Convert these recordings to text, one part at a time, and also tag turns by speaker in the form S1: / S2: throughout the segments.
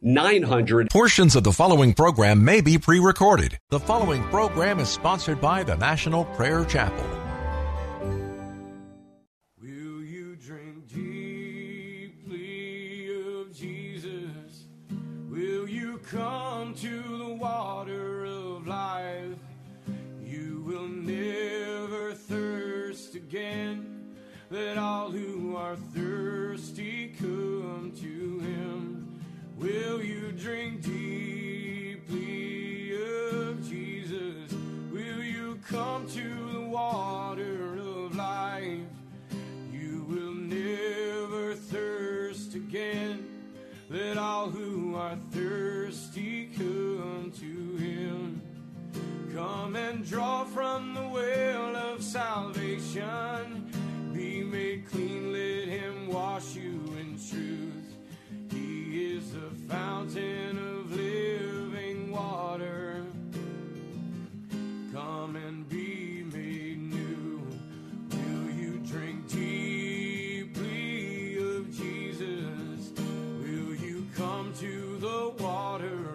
S1: 900.
S2: Portions of the following program may be pre recorded. The following program is sponsored by the National Prayer Chapel.
S3: Will you drink deeply of Jesus? Will you come to the water of life? You will never thirst again. Let all who are thirsty come to him. Will you drink deeply of Jesus? Will you come to the water of life? You will never thirst again. Let all who are thirsty come to him. Come and draw from the well of salvation. Be made clean, let him wash you in truth. Is the fountain of living water. Come and be made new. Will you drink deeply of Jesus? Will you come to the water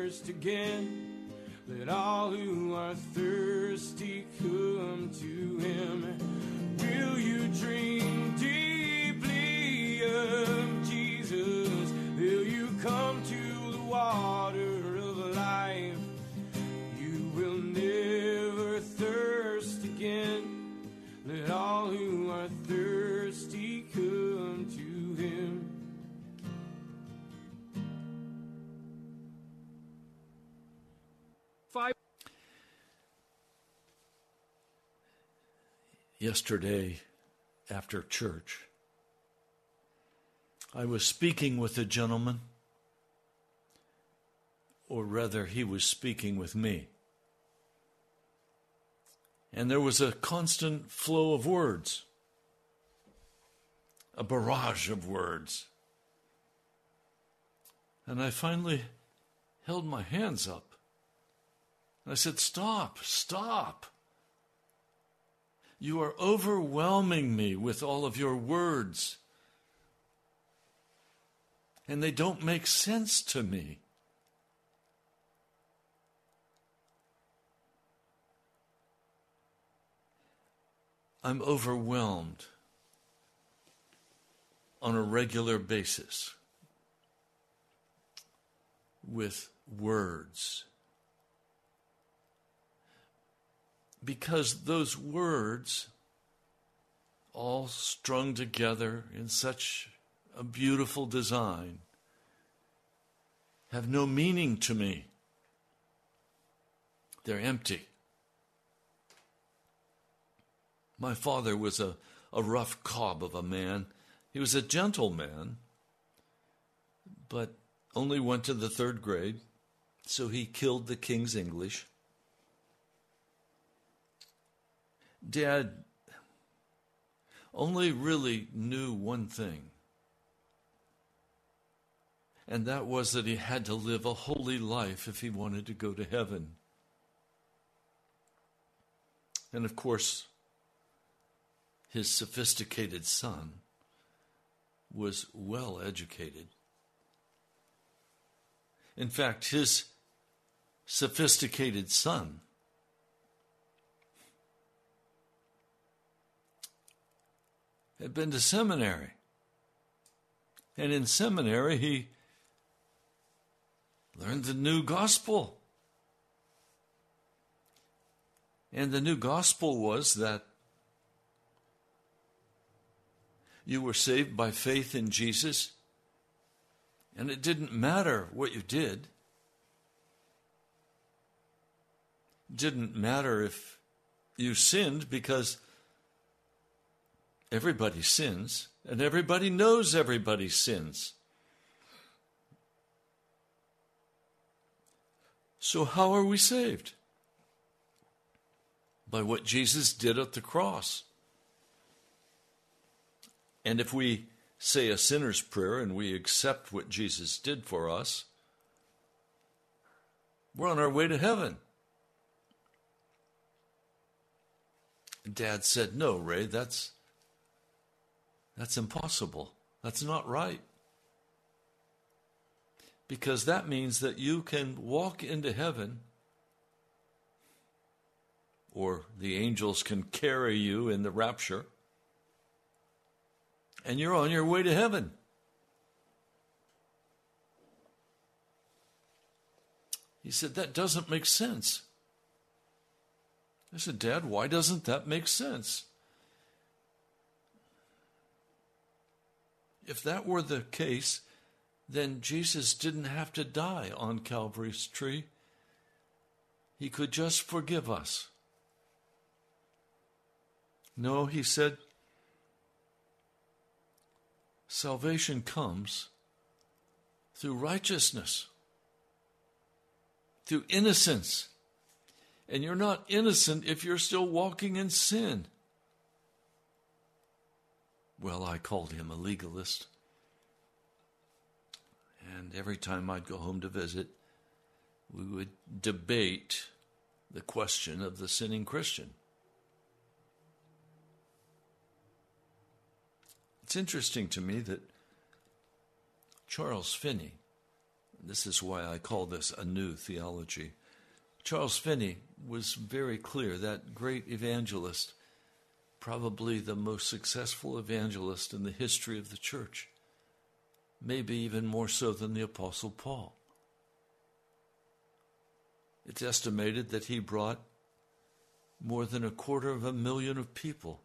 S3: thirst again. Let all who are thirsty come to him. Will you drink deeply of Jesus? Will you come to the water
S4: Yesterday, after church, I was speaking with a gentleman, or rather, he was speaking with me. And there was a constant flow of words, a barrage of words. And I finally held my hands up. I said, Stop, stop. You are overwhelming me with all of your words. And they don't make sense to me. I'm overwhelmed on a regular basis with words because those words, all strung together in such a beautiful design, have no meaning to me. They're empty. My father was a, a rough cob of a man. He was a gentleman, but only went to the third grade, so he killed the King's English. Dad only really knew one thing, and that was that he had to live a holy life if he wanted to go to heaven. And of course, his sophisticated son was well educated. In fact, his sophisticated son had been to seminary. And in seminary, he learned the new gospel. And the new gospel was that you were saved by faith in Jesus, and it didn't matter what you did. It didn't matter if you sinned because Everybody sins, and everybody knows everybody sins. So, how are we saved? By what Jesus did at the cross. And if we say a sinner's prayer and we accept what Jesus did for us, we're on our way to heaven. Dad said, No, Ray, that's that's impossible. That's not right. Because that means that you can walk into heaven, or the angels can carry you in the rapture, and you're on your way to heaven. He said, That doesn't make sense. I said, Dad, why doesn't that make sense? If that were the case, then Jesus didn't have to die on Calvary's tree. He could just forgive us. No, he said, salvation comes through righteousness, through innocence. And you're not innocent if you're still walking in sin. Well, I called him a legalist. And every time I'd go home to visit, we would debate the question of the sinning Christian. It's interesting to me that Charles Finney, this is why I call this a new theology. Charles Finney was very clear, that great evangelist probably the most successful evangelist in the history of the church, maybe even more so than the Apostle Paul. It's estimated that he brought more than a quarter of a million of people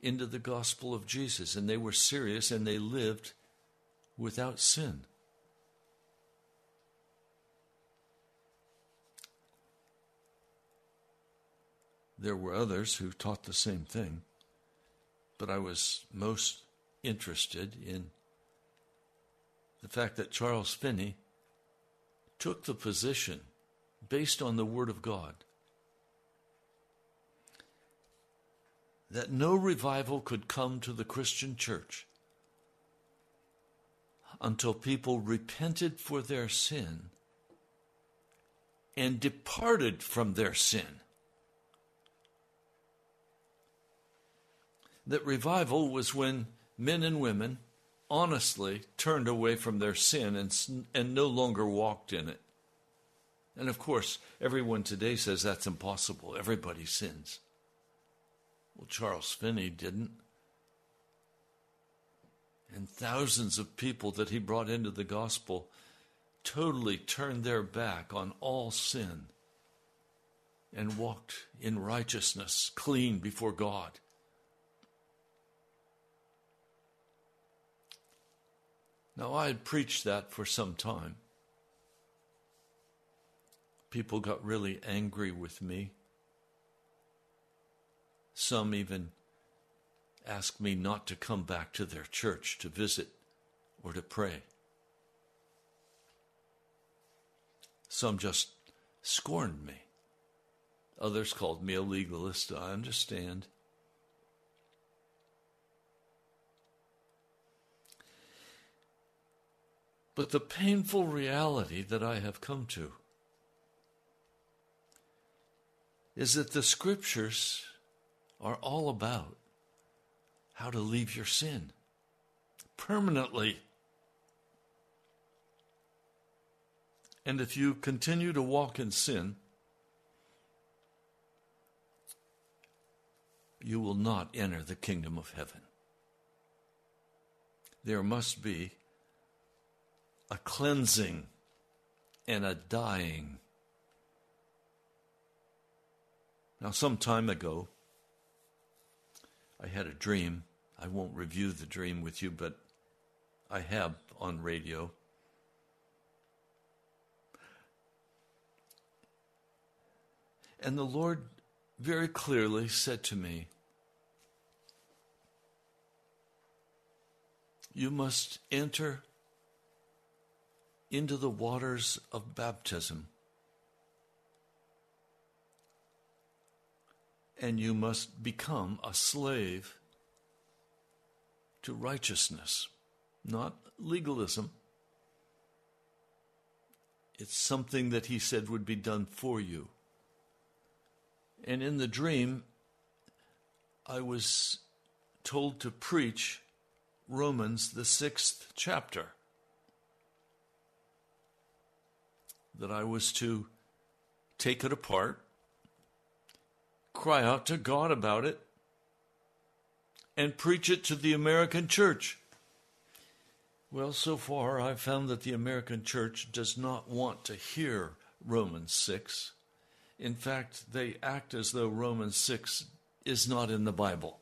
S4: into the gospel of Jesus, and they were serious and they lived without sin. There were others who taught the same thing, but I was most interested in the fact that Charles Finney took the position based on the Word of God that no revival could come to the Christian church until people repented for their sin and departed from their sin. That revival was when men and women honestly turned away from their sin and, and no longer walked in it. And of course, everyone today says that's impossible. Everybody sins. Well, Charles Finney didn't. And thousands of people that he brought into the gospel totally turned their back on all sin and walked in righteousness, clean before God. Now, I had preached that for some time. People got really angry with me. Some even asked me not to come back to their church to visit or to pray. Some just scorned me. Others called me a legalist. I understand. But the painful reality that I have come to is that the scriptures are all about how to leave your sin permanently. And if you continue to walk in sin, you will not enter the kingdom of heaven. There must be a cleansing and a dying. Now, some time ago, I had a dream. I won't review the dream with you, but I have on radio. And the Lord very clearly said to me, You must enter into the waters of baptism. And you must become a slave to righteousness, not legalism. It's something that he said would be done for you. And in the dream, I was told to preach Romans, the sixth chapter. That I was to take it apart, cry out to God about it, and preach it to the American church. Well, so far I've found that the American church does not want to hear Romans 6. In fact, they act as though Romans 6 is not in the Bible.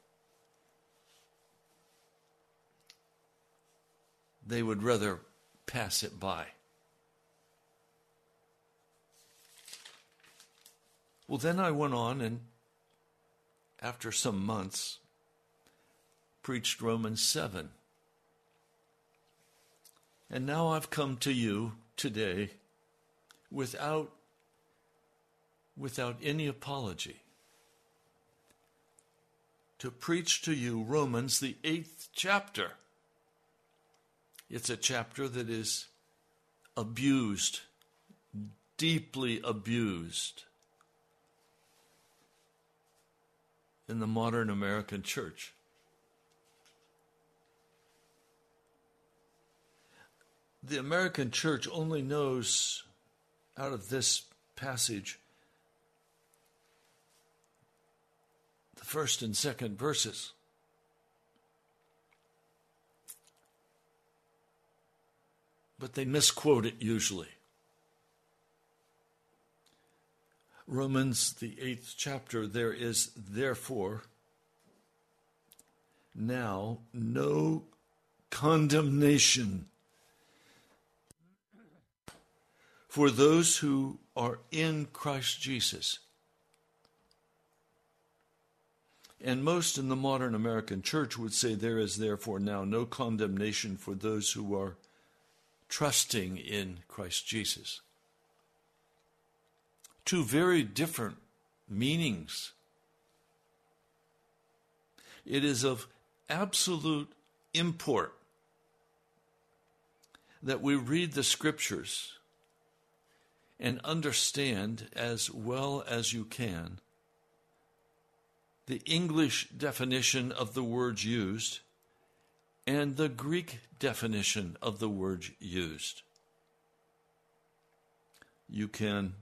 S4: They would rather pass it by. Well, then I went on and, after some months, preached Romans 7. And now I've come to you today without, without any apology to preach to you Romans, the eighth chapter. It's a chapter that is abused, deeply abused in the modern American church. The American church only knows out of this passage the first and second verses. But they misquote it usually. Romans, the eighth chapter, there is therefore now no condemnation for those who are in Christ Jesus. And most in the modern American church would say there is therefore now no condemnation for those who are trusting in Christ Jesus two very different meanings. It is of absolute import that we read the scriptures and understand as well as you can the English definition of the words used and the Greek definition of the words used. You can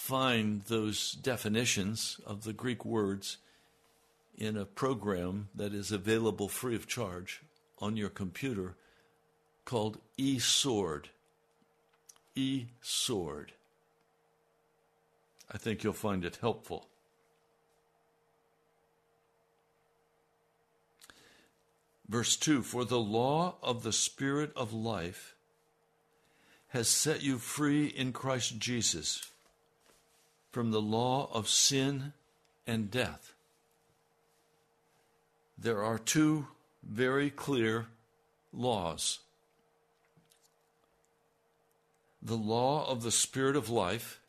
S4: find those definitions of the Greek words in a program that is available free of charge on your computer called eSword. eSword. I think you'll find it helpful. Verse 2 For the law of the Spirit of life has set you free in Christ Jesus from the law of sin and death. There are two very clear laws the law of the Spirit of life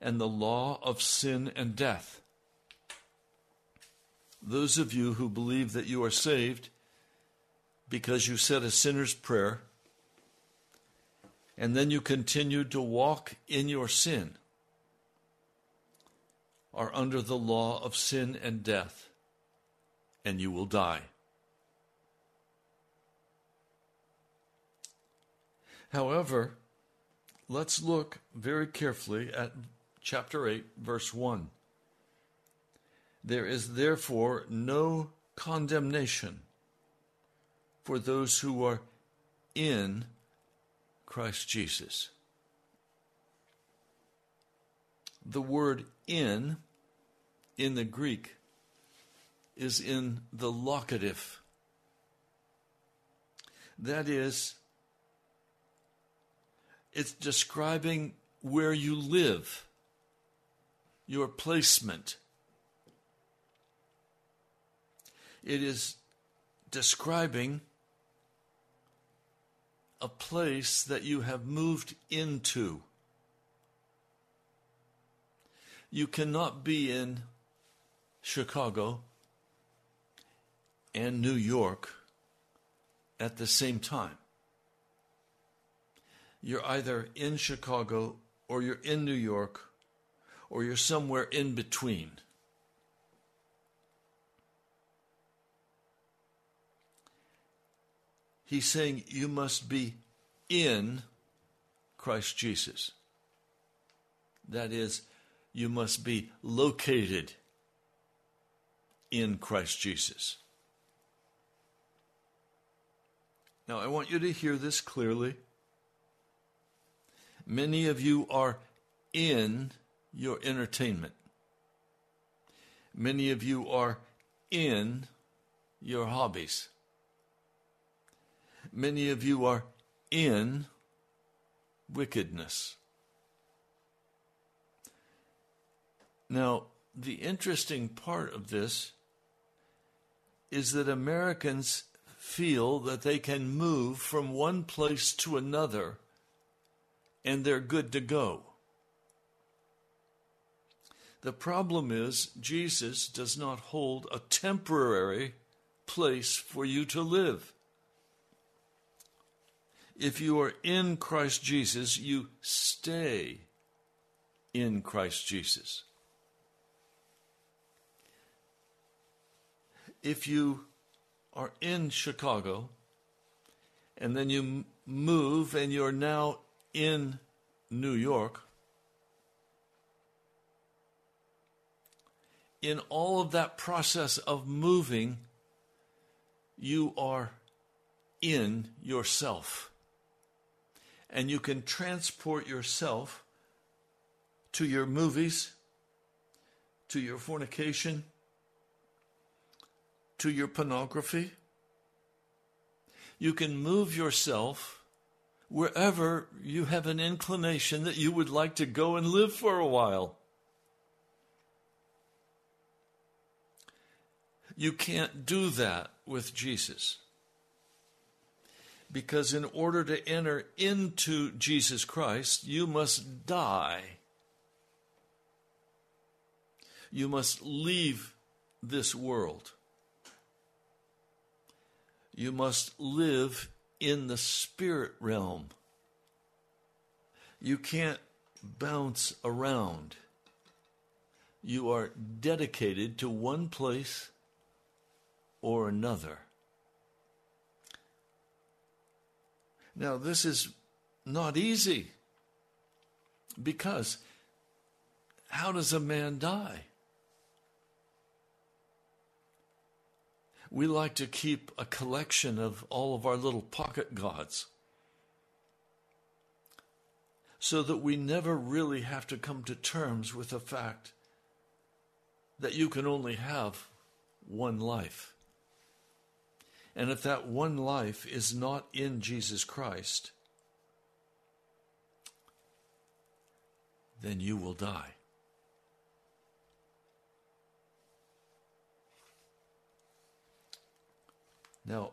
S4: and the law of sin and death. Those of you who believe that you are saved because you said a sinner's prayer and then you continued to walk in your sin are under the law of sin and death, and you will die. However, let's look very carefully at chapter 8, verse 1. There is therefore no condemnation for those who are in Christ Jesus. The word in in the Greek is in the locative. That is, it's describing where you live, your placement. It is describing a place that you have moved into. You cannot be in Chicago and New York at the same time. You're either in Chicago or you're in New York or you're somewhere in between. He's saying you must be in Christ Jesus. That is, you must be located in Christ Jesus. Now, I want you to hear this clearly. Many of you are in your entertainment. Many of you are in your hobbies. Many of you are in wickedness. Now, the interesting part of this is that Americans feel that they can move from one place to another and they're good to go. The problem is, Jesus does not hold a temporary place for you to live. If you are in Christ Jesus, you stay in Christ Jesus. If you are in Chicago and then you move and you're now in New York, in all of that process of moving, you are in yourself. And you can transport yourself to your movies, to your fornication, to your pornography. You can move yourself wherever you have an inclination that you would like to go and live for a while. You can't do that with Jesus. Because in order to enter into Jesus Christ, you must die. You must leave this world. You must live in the spirit realm. You can't bounce around. You are dedicated to one place or another. Now, this is not easy because how does a man die? We like to keep a collection of all of our little pocket gods. so that we never really have to come to terms with the fact that you can only have one life. And if that one life is not in Jesus Christ, then you will die. Now,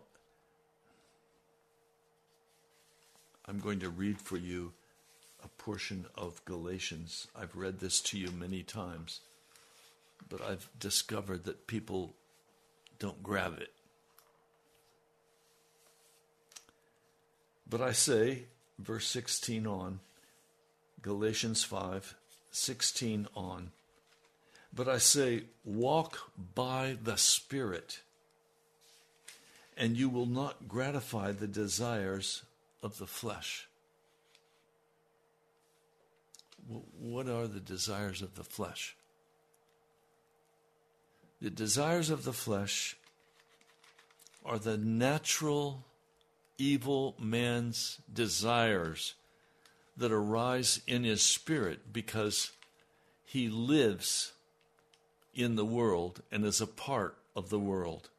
S4: I'm going to read for you a portion of Galatians. I've read this to you many times, but I've discovered that people don't grab it. But I say, verse 16 on, Galatians 5 16 on, but I say, walk by the Spirit, and you will not gratify the desires of the flesh. What are the desires of the flesh? The desires of the flesh are the natural evil man's desires that arise in his spirit because he lives in the world and is a part of the world.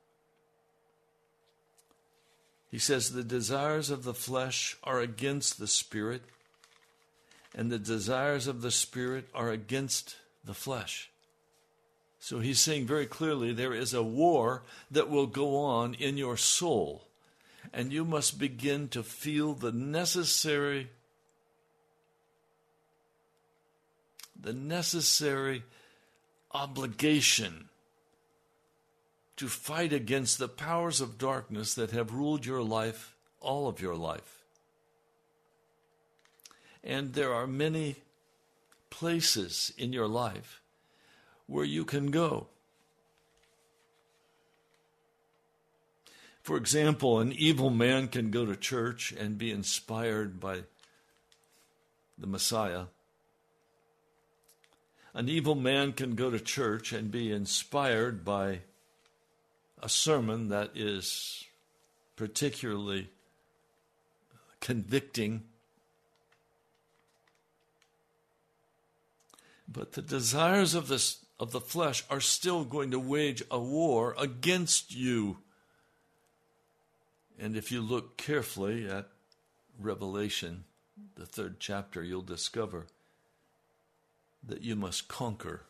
S4: He says the desires of the flesh are against the spirit, and the desires of the spirit are against the flesh. So he's saying very clearly there is a war that will go on in your soul, and you must begin to feel the necessary the necessary obligation to fight against the powers of darkness that have ruled your life all of your life. And there are many places in your life where you can go. For example, an evil man can go to church and be inspired by the Messiah. An evil man can go to church and be inspired by a sermon that is particularly convicting. But the desires of, this, of the flesh are still going to wage a war against you. And if you look carefully at Revelation, the third chapter, you'll discover that you must conquer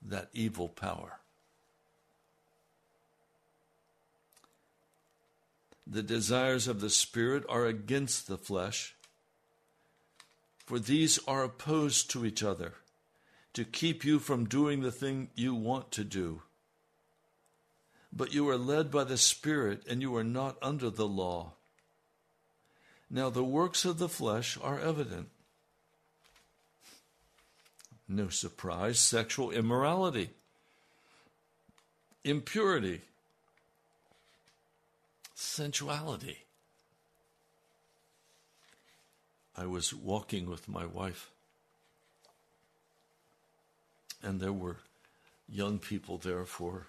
S4: that evil power. The desires of the Spirit are against the flesh, for these are opposed to each other to keep you from doing the thing you want to do. But you are led by the Spirit, and you are not under the law. Now, the works of the flesh are evident. No surprise, sexual immorality, impurity sensuality. I was walking with my wife, and there were young people there for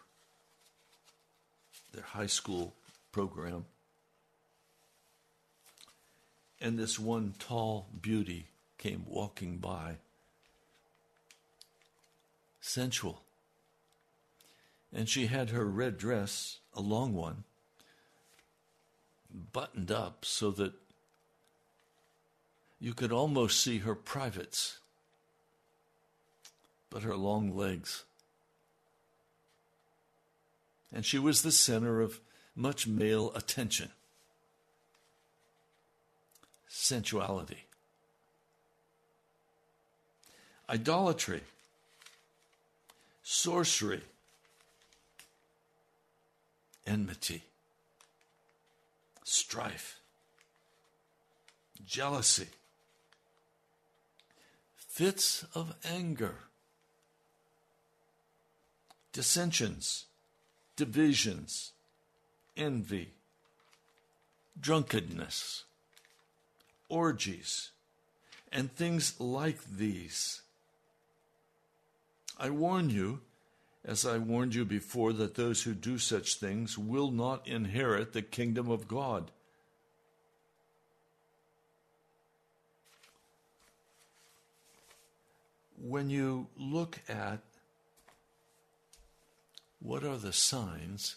S4: their high school program. And this one tall beauty came walking by, sensual. And she had her red dress, a long one, buttoned up so that you could almost see her privates, but her long legs. And she was the center of much male attention. Sensuality. Idolatry. Sorcery. Enmity strife, jealousy, fits of anger, dissensions, divisions, envy, drunkenness, orgies, and things like these. I warn you as I warned you before, that those who do such things will not inherit the kingdom of God. when you look at what are the signs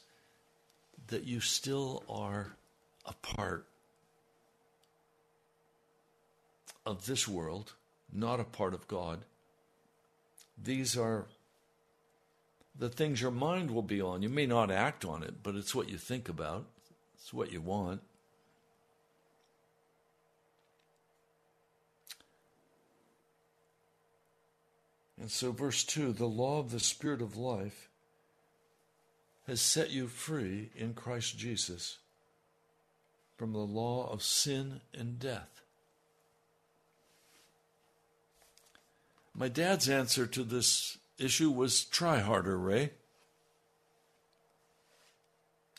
S4: that you still are a part of this world, not a part of God, these are the things your mind will be on. You may not act on it, but it's what you think about, it's what you want. And so, verse 2 the law of the Spirit of life has set you free in Christ Jesus from the law of sin and death. My dad's answer to this issue was try harder, Ray.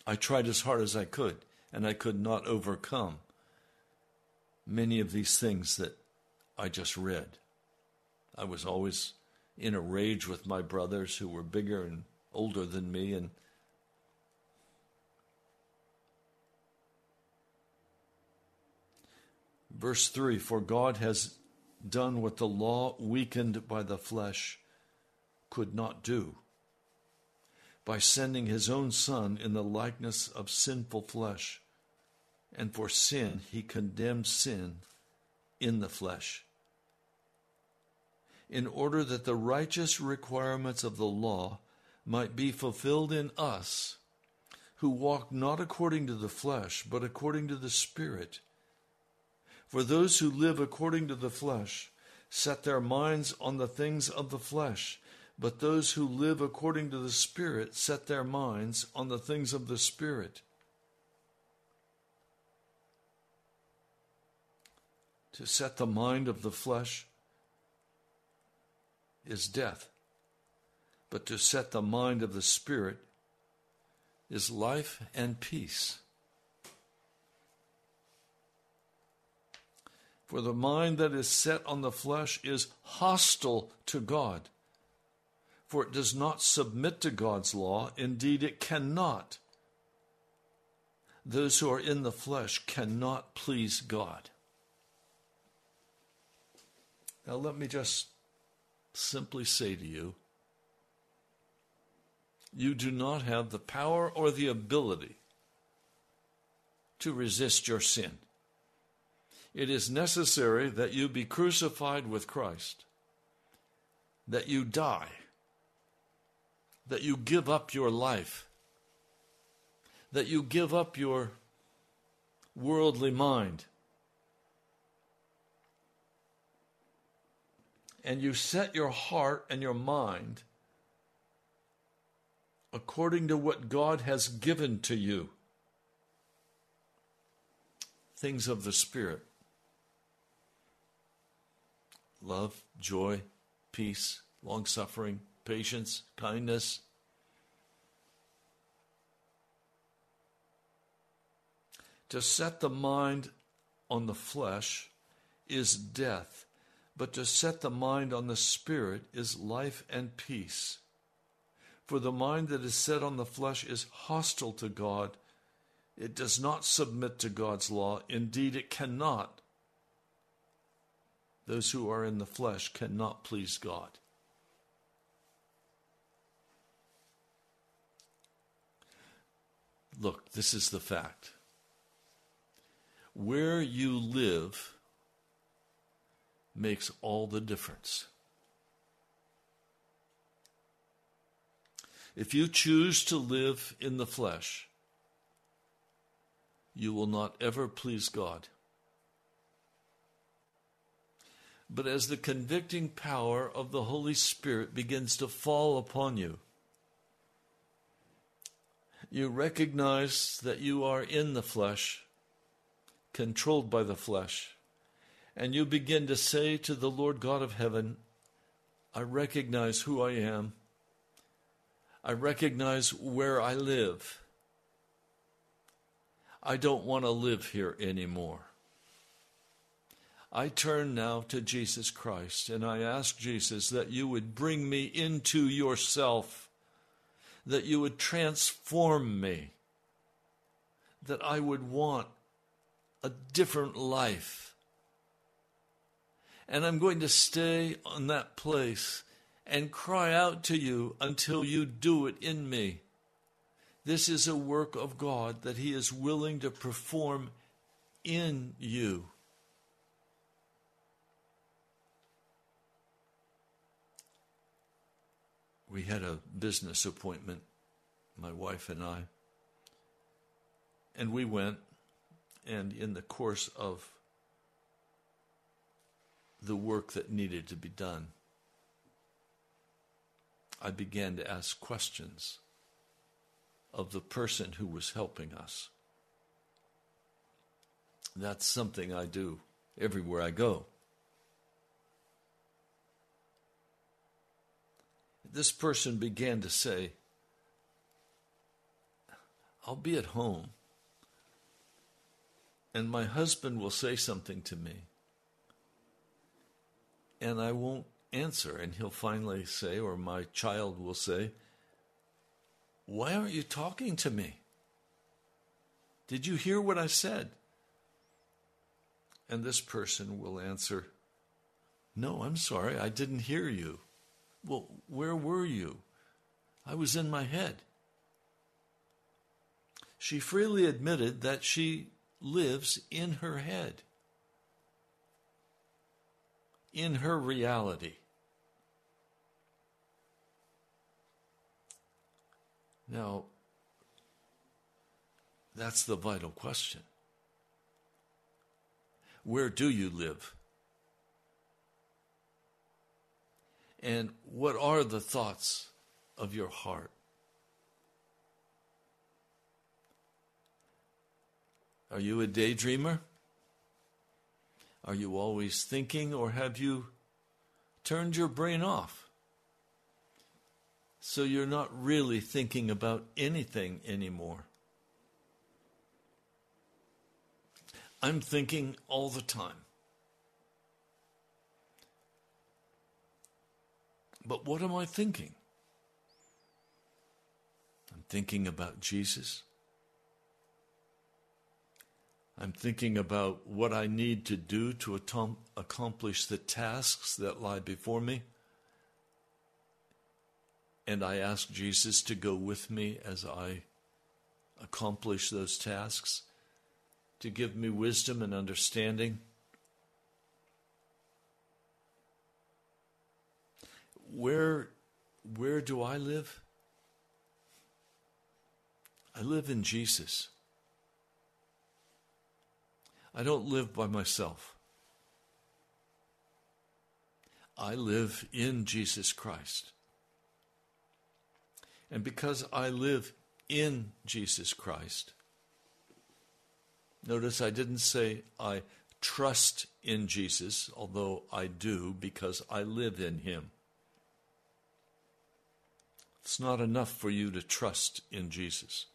S4: I tried as hard as I could, and I could not overcome many of these things that I just read. I was always in a rage with my brothers who were bigger and older than me, and Verse 3 For God has done what the law, weakened by the flesh, could not do by sending his own Son in the likeness of sinful flesh. And for sin, he condemned sin in the flesh. In order that the righteous requirements of the law might be fulfilled in us, who walk not according to the flesh, but according to the Spirit. For those who live according to the flesh set their minds on the things of the flesh, but those who live according to the Spirit set their minds on the things of the Spirit. To set the mind of the flesh is death, but to set the mind of the Spirit is life and peace. For the mind that is set on the flesh is hostile to God, for it does not submit to God's law. Indeed, it cannot. Those who are in the flesh cannot please God. Now, let me just simply say to you you do not have the power or the ability to resist your sin it is necessary that you be crucified with Christ, that you die, that you give up your life, that you give up your worldly mind, and you set your heart and your mind according to what God has given to you. Things of the Spirit. Love, joy, peace, long suffering, patience, kindness. To set the mind on the flesh is death, but to set the mind on the spirit is life and peace. For the mind that is set on the flesh is hostile to God. It does not submit to God's law. Indeed, it cannot. Those who are in the flesh cannot please God. Look, this is the fact. Where you live makes all the difference. If you choose to live in the flesh, you will not ever please God. but as the convicting power of the Holy Spirit begins to fall upon you, you recognize that you are in the flesh, controlled by the flesh, and you begin to say to the Lord God of heaven, I recognize who I am. I recognize where I live. I don't want to live here anymore. I turn now to Jesus Christ and I ask Jesus that you would bring me into yourself, that you would transform me, that I would want a different life. And I'm going to stay on that place and cry out to you until you do it in me. This is a work of God that He is willing to perform in you. We had a business appointment, my wife and I, and we went, and in the course of the work that needed to be done, I began to ask questions of the person who was helping us. That's something I do everywhere I go. This person began to say, I'll be at home, and my husband will say something to me, and I won't answer. And he'll finally say, or my child will say, Why aren't you talking to me? Did you hear what I said? And this person will answer, No, I'm sorry, I didn't hear you. Well, where were you? I was in my head. She freely admitted that she lives in her head, in her reality. Now, that's the vital question. Where do you live? And what are the thoughts of your heart? Are you a daydreamer? Are you always thinking, or have you turned your brain off? So you're not really thinking about anything anymore. I'm thinking all the time. But what am I thinking? I'm thinking about Jesus. I'm thinking about what I need to do to atom- accomplish the tasks that lie before me and I ask Jesus to go with me as I accomplish those tasks, to give me wisdom and understanding. Where, where do I live? I live in Jesus. I don't live by myself. I live in Jesus Christ. And because I live in Jesus Christ, notice I didn't say I trust in Jesus, although I do because I live in Him. It's not enough for you to trust in Jesus.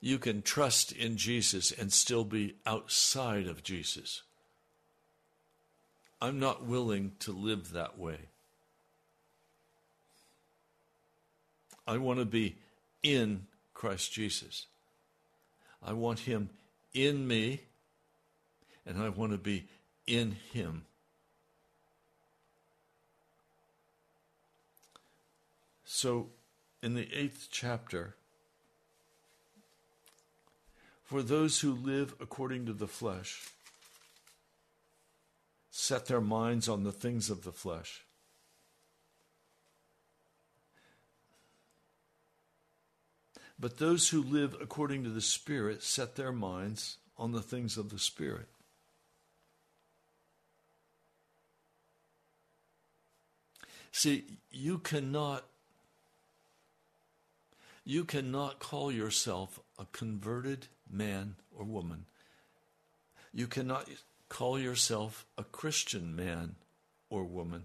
S4: You can trust in Jesus and still be outside of Jesus. I'm not willing to live that way. I want to be in Christ Jesus. I want Him in me, and I want to be in Him. So, in the eighth chapter, for those who live according to the flesh, set their minds on the things of the flesh. But those who live according to the Spirit set their minds on the things of the Spirit. See, you cannot you cannot call yourself a converted man or woman. You cannot call yourself a Christian man or woman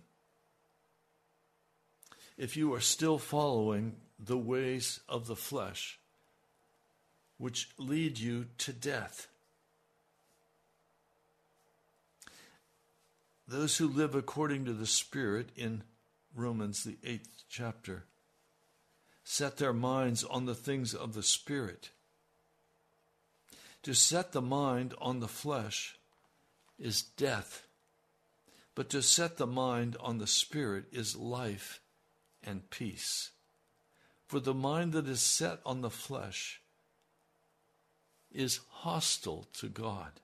S4: if you are still following the ways of the flesh, which lead you to death. Those who live according to the Spirit in Romans, the eighth chapter, set their minds on the things of the Spirit. To set the mind on the flesh is death, But to set the mind on the Spirit is life and peace. For the mind that is set on the flesh is hostile to God,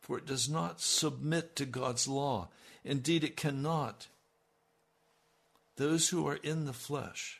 S4: for it does not submit to God's law. Indeed, it cannot. Those who are in the flesh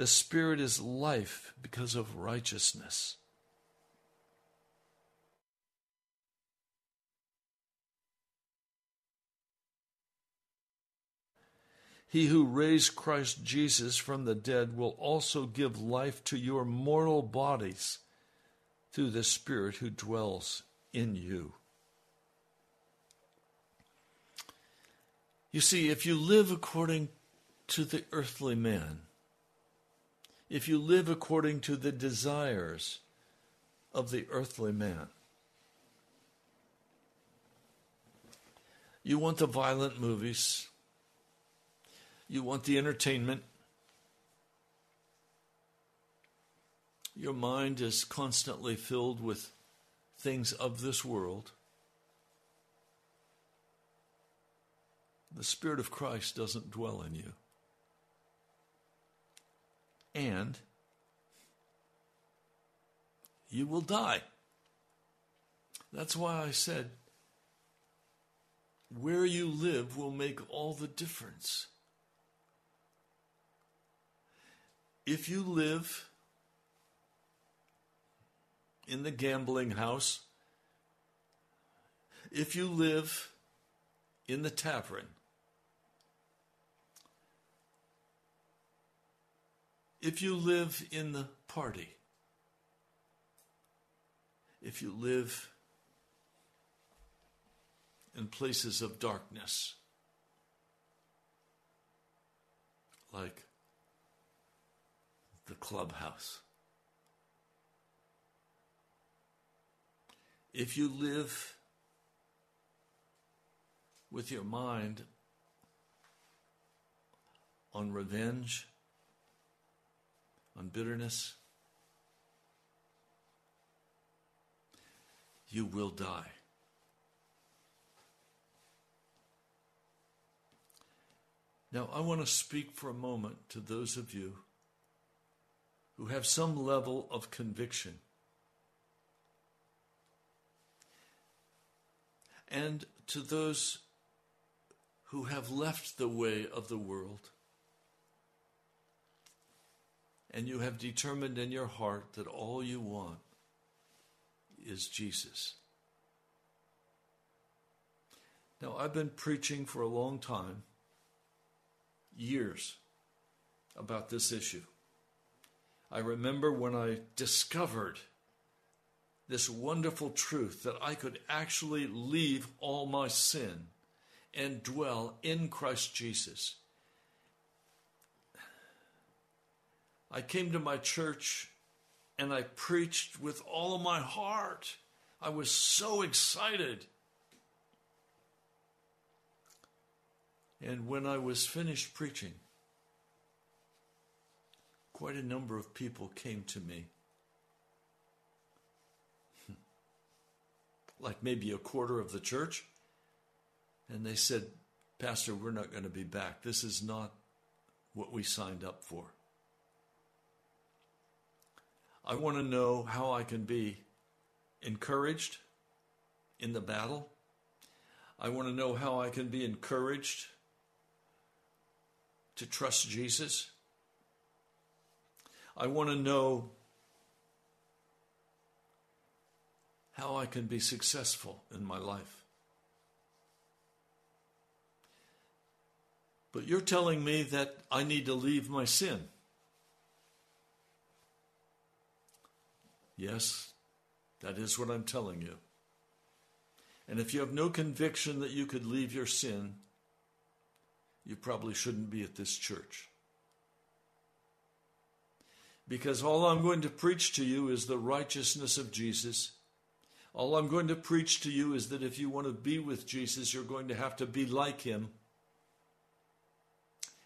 S4: the Spirit is life because of righteousness. He who raised Christ Jesus from the dead will also give life to your mortal bodies through the Spirit who dwells in you. You see, if you live according to the earthly man, if you live according to the desires of the earthly man, you want the violent movies, you want the entertainment. Your mind is constantly filled with things of this world. The Spirit of Christ doesn't dwell in you. And you will die. That's why I said, where you live will make all the difference. if you live in the gambling house, if you live in the tavern, if you live in the party, if you live in places of darkness, like the clubhouse. If you live with your mind on revenge, on bitterness, you will die. Now, I want to speak for a moment to those of you who have some level of conviction. And to those who have left the way of the world, and you have determined in your heart that all you want is Jesus. Now, I've been preaching for a long time, years, about this issue. I remember when I discovered this wonderful truth that I could actually leave all my sin and dwell in Christ Jesus. I came to my church and I preached with all of my heart. I was so excited. And when I was finished preaching, quite a number of people came to me. like maybe a quarter of the church. And they said, Pastor, we're not going to be back. This is not what we signed up for. I want to know how I can be encouraged in the battle. I want to know how I can be encouraged to trust Jesus. I want to know how I can be successful in my life. But you're telling me that I need to leave my sin. Yes, that is what I'm telling you. And if you have no conviction that you could leave your sin, you probably shouldn't be at this church. Because all I'm going to preach to you is the righteousness of Jesus. All I'm going to preach to you is that if you want to be with Jesus, you're going to have to be like him.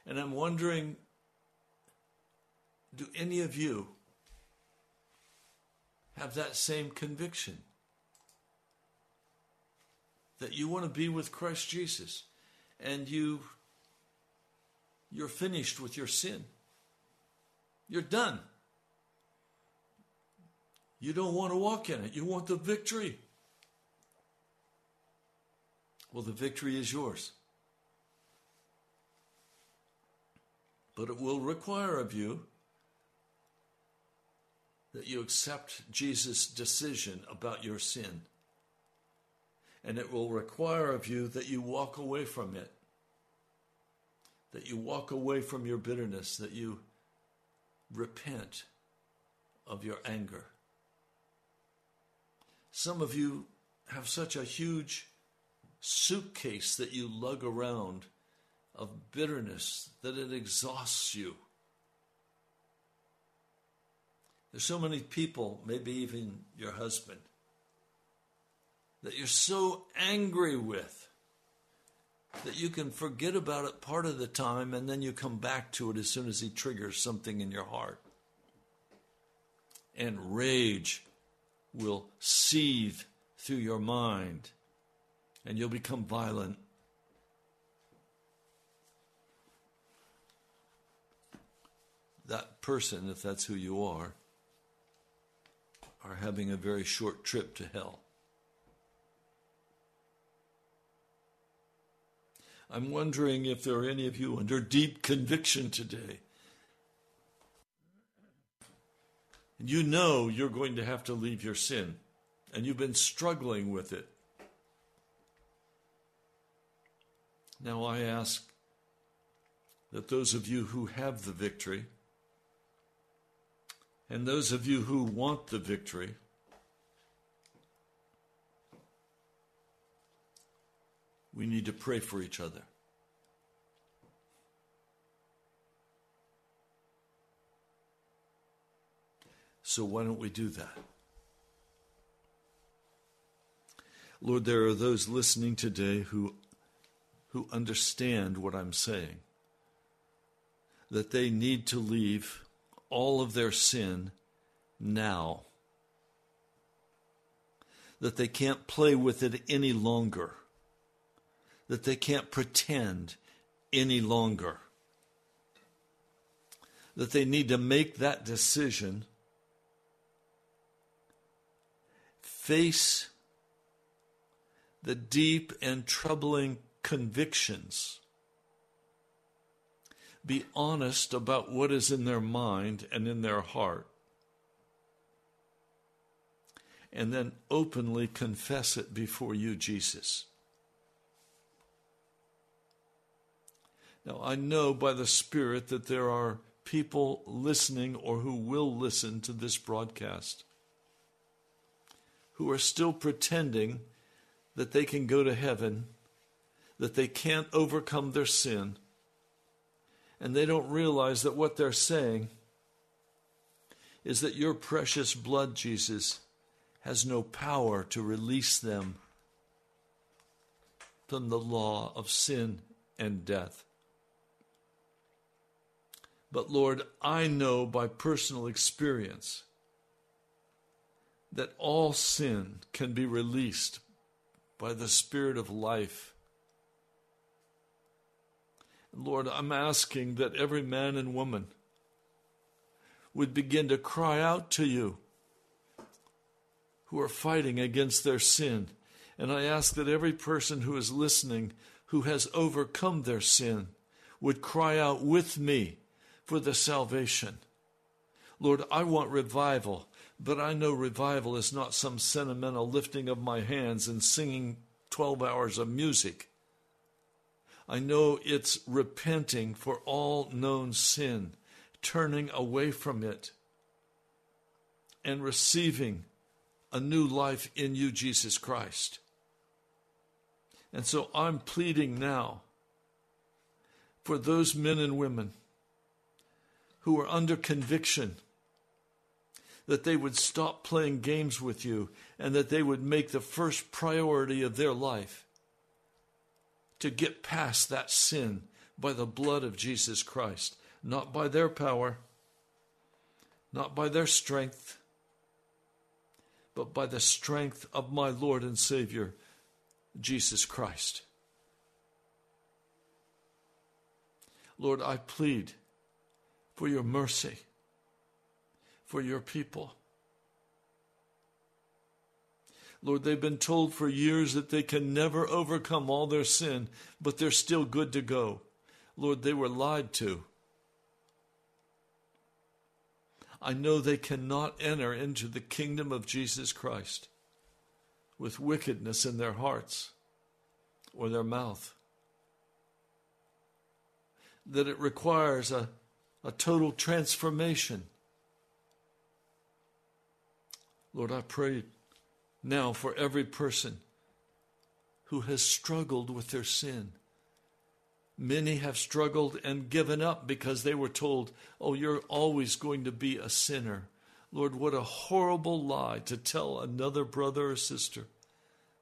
S4: And I'm wondering do any of you have that same conviction? That you want to be with Christ Jesus and you you're finished with your sin. You're done. You don't want to walk in it. You want the victory. Well, the victory is yours. But it will require of you that you accept Jesus' decision about your sin. And it will require of you that you walk away from it, that you walk away from your bitterness, that you repent of your anger. Some of you have such a huge suitcase that you lug around of bitterness that it exhausts you. There's so many people, maybe even your husband, that you're so angry with that you can forget about it part of the time and then you come back to it as soon as he triggers something in your heart. And rage will seethe through your mind and you'll become violent. That person, if that's who you are, are having a very short trip to hell. I'm wondering if there are any of you under deep conviction today. You know you're going to have to leave your sin, and you've been struggling with it. Now I ask that those of you who have the victory, and those of you who want the victory, we need to pray for each other. So, why don't we do that? Lord, there are those listening today who, who understand what I'm saying, that they need to leave all of their sin now. That they can't play with it any longer. That they can't pretend any longer. That they need to make that decision, face the deep and troubling convictions be honest about what is in their mind and in their heart, and then openly confess it before you, Jesus. Now, I know by the Spirit that there are people listening or who will listen to this broadcast who are still pretending that they can go to heaven, that they can't overcome their sin and they don't realize that what they're saying is that your precious blood, Jesus, has no power to release them from the law of sin and death. But Lord, I know by personal experience that all sin can be released by the Spirit of life Lord, I'm asking that every man and woman would begin to cry out to you who are fighting against their sin. And I ask that every person who is listening who has overcome their sin would cry out with me for the salvation. Lord, I want revival, but I know revival is not some sentimental lifting of my hands and singing 12 hours of music. I know it's repenting for all known sin, turning away from it, and receiving a new life in you, Jesus Christ. And so I'm pleading now for those men and women who are under conviction that they would stop playing games with you and that they would make the first priority of their life to get past that sin by the blood of Jesus Christ, not by their power, not by their strength, but by the strength of my Lord and Savior, Jesus Christ. Lord, I plead for your mercy for your people. Lord, they've been told for years that they can never overcome all their sin, but they're still good to go. Lord, they were lied to. I know they cannot enter into the kingdom of Jesus Christ with wickedness in their hearts or their mouth. That it requires a, a total transformation Lord, I pray now for every person who has struggled with their sin. Many have struggled and given up because they were told, Oh, you're always going to be a sinner. Lord, what a horrible lie to tell another brother or sister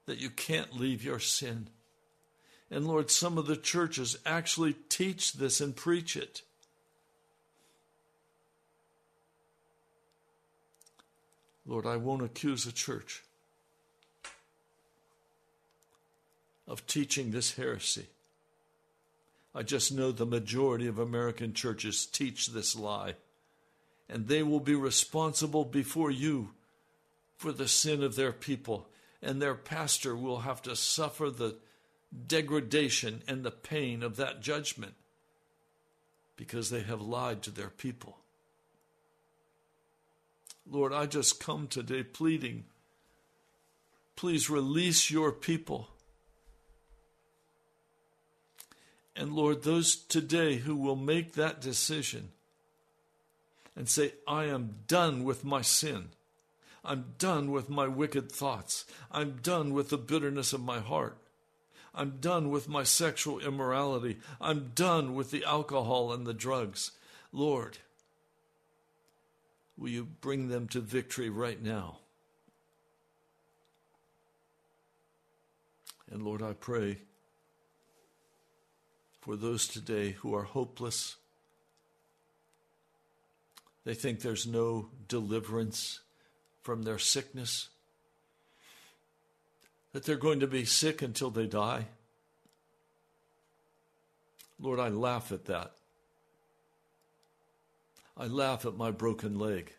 S4: that you can't leave your sin. And Lord, some of the churches actually teach this and preach it. Lord, I won't accuse a church of teaching this heresy. I just know the majority of American churches teach this lie, and they will be responsible before you for the sin of their people, and their pastor will have to suffer the degradation and the pain of that judgment because they have lied to their people. Lord, I just come today pleading, please release your people. And Lord, those today who will make that decision and say, I am done with my sin. I'm done with my wicked thoughts. I'm done with the bitterness of my heart. I'm done with my sexual immorality. I'm done with the alcohol and the drugs. Lord, Will you bring them to victory right now? And Lord, I pray for those today who are hopeless. They think there's no deliverance from their sickness, that they're going to be sick until they die. Lord, I laugh at that. I laugh at my broken leg,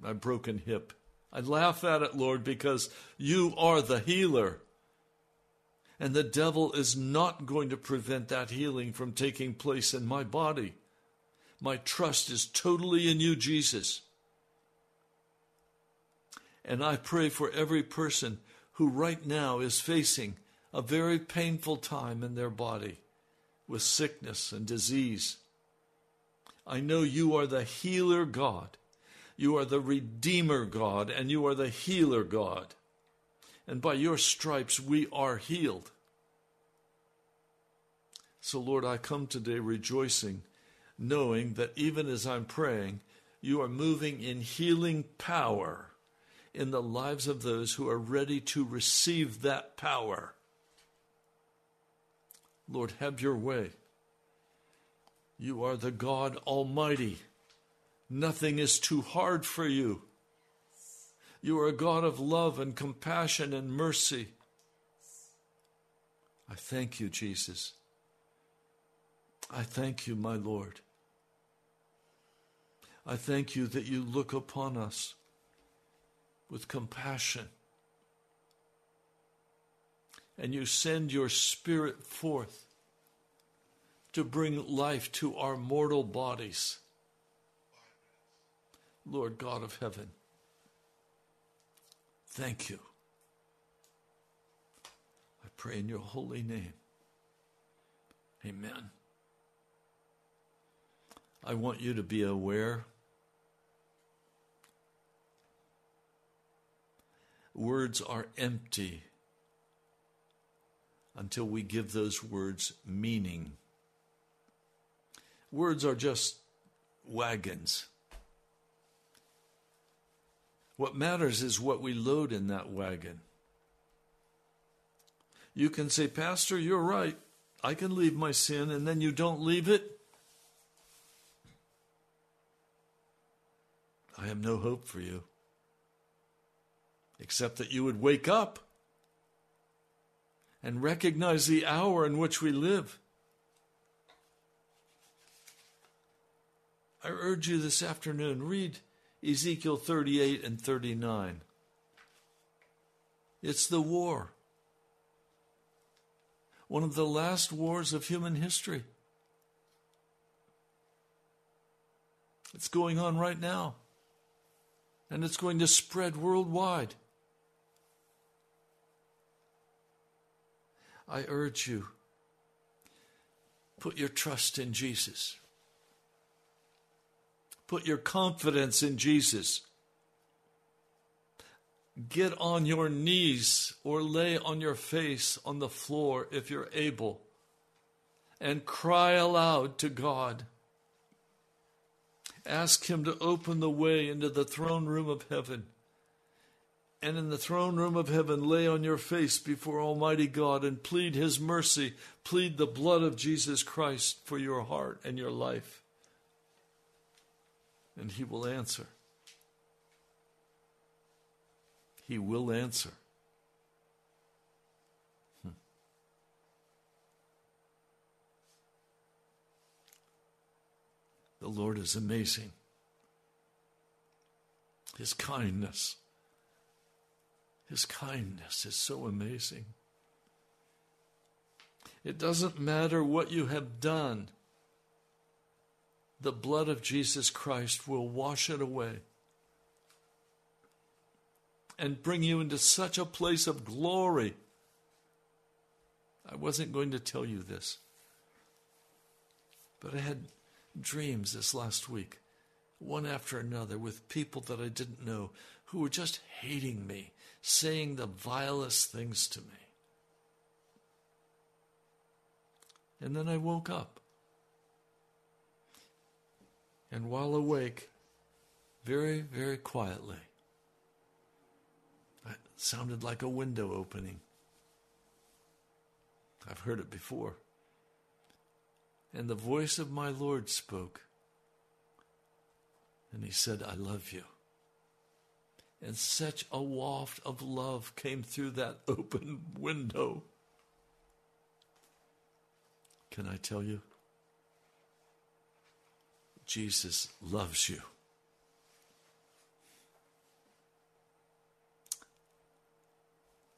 S4: my broken hip. I laugh at it, Lord, because you are the healer. And the devil is not going to prevent that healing from taking place in my body. My trust is totally in you, Jesus. And I pray for every person who right now is facing a very painful time in their body with sickness and disease. I know you are the healer God. You are the Redeemer God, and you are the healer God. And by your stripes we are healed. So, Lord, I come today rejoicing, knowing that even as I'm praying, you are moving in healing power in the lives of those who are ready to receive that power. Lord, have your way. You are the God Almighty. Nothing is too hard for you. You are a God of love and compassion and mercy. I thank you, Jesus. I thank you, my Lord. I thank you that you look upon us with compassion and you send your Spirit forth to bring life to our mortal bodies. Lord God of heaven, thank you. I pray in your holy name. Amen. I want you to be aware. Words are empty until we give those words meaning. Words are just wagons. What matters is what we load in that wagon. You can say, Pastor, you're right. I can leave my sin, and then you don't leave it. I have no hope for you, except that you would wake up and recognize the hour in which we live. I urge you this afternoon, read Ezekiel 38 and 39. It's the war, one of the last wars of human history. It's going on right now, and it's going to spread worldwide. I urge you, put your trust in Jesus. Put your confidence in Jesus. Get on your knees or lay on your face on the floor if you're able and cry aloud to God. Ask Him to open the way into the throne room of heaven. And in the throne room of heaven, lay on your face before Almighty God and plead His mercy. Plead the blood of Jesus Christ for your heart and your life and He will answer. He will answer. The Lord is amazing. His kindness. His kindness is so amazing. It doesn't matter what you have done the blood of Jesus Christ will wash it away and bring you into such a place of glory. I wasn't going to tell you this, but I had dreams this last week, one after another, with people that I didn't know who were just hating me, saying the vilest things to me. And then I woke up. And while awake, very, very quietly, it sounded like a window opening. I've heard it before. And the voice of my Lord spoke. And he said, I love you. And such a waft of love came through that open window. Can I tell you? Jesus loves you.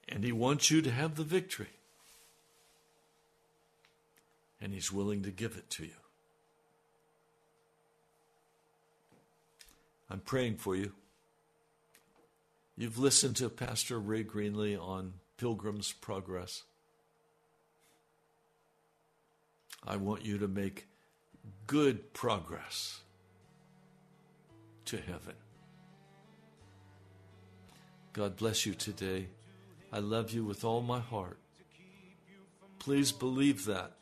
S4: And he wants you to have the victory. And he's willing to give it to you. I'm praying for you. You've listened to Pastor Ray Greenley on Pilgrim's Progress. I want you to make good progress to heaven. God bless you today. I love you with all my heart. Please believe that.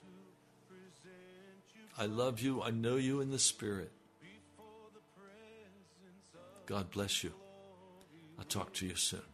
S4: I love you. I know you in the Spirit. God bless you. I'll talk to you soon.